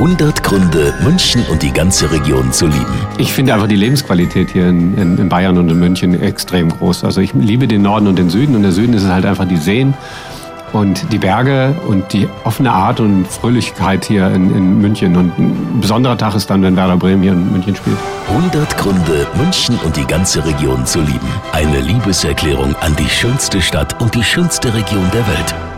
100 Gründe, München und die ganze Region zu lieben. Ich finde einfach die Lebensqualität hier in, in, in Bayern und in München extrem groß. Also ich liebe den Norden und den Süden und der Süden ist halt einfach die Seen und die Berge und die offene Art und Fröhlichkeit hier in, in, München. Und ein besonderer Tag ist dann, wenn Werder Bremen hier in München spielt. 100 Gründe, München und die ganze Region zu lieben. Eine Liebeserklärung an die schönste Stadt und die schönste Region der Welt.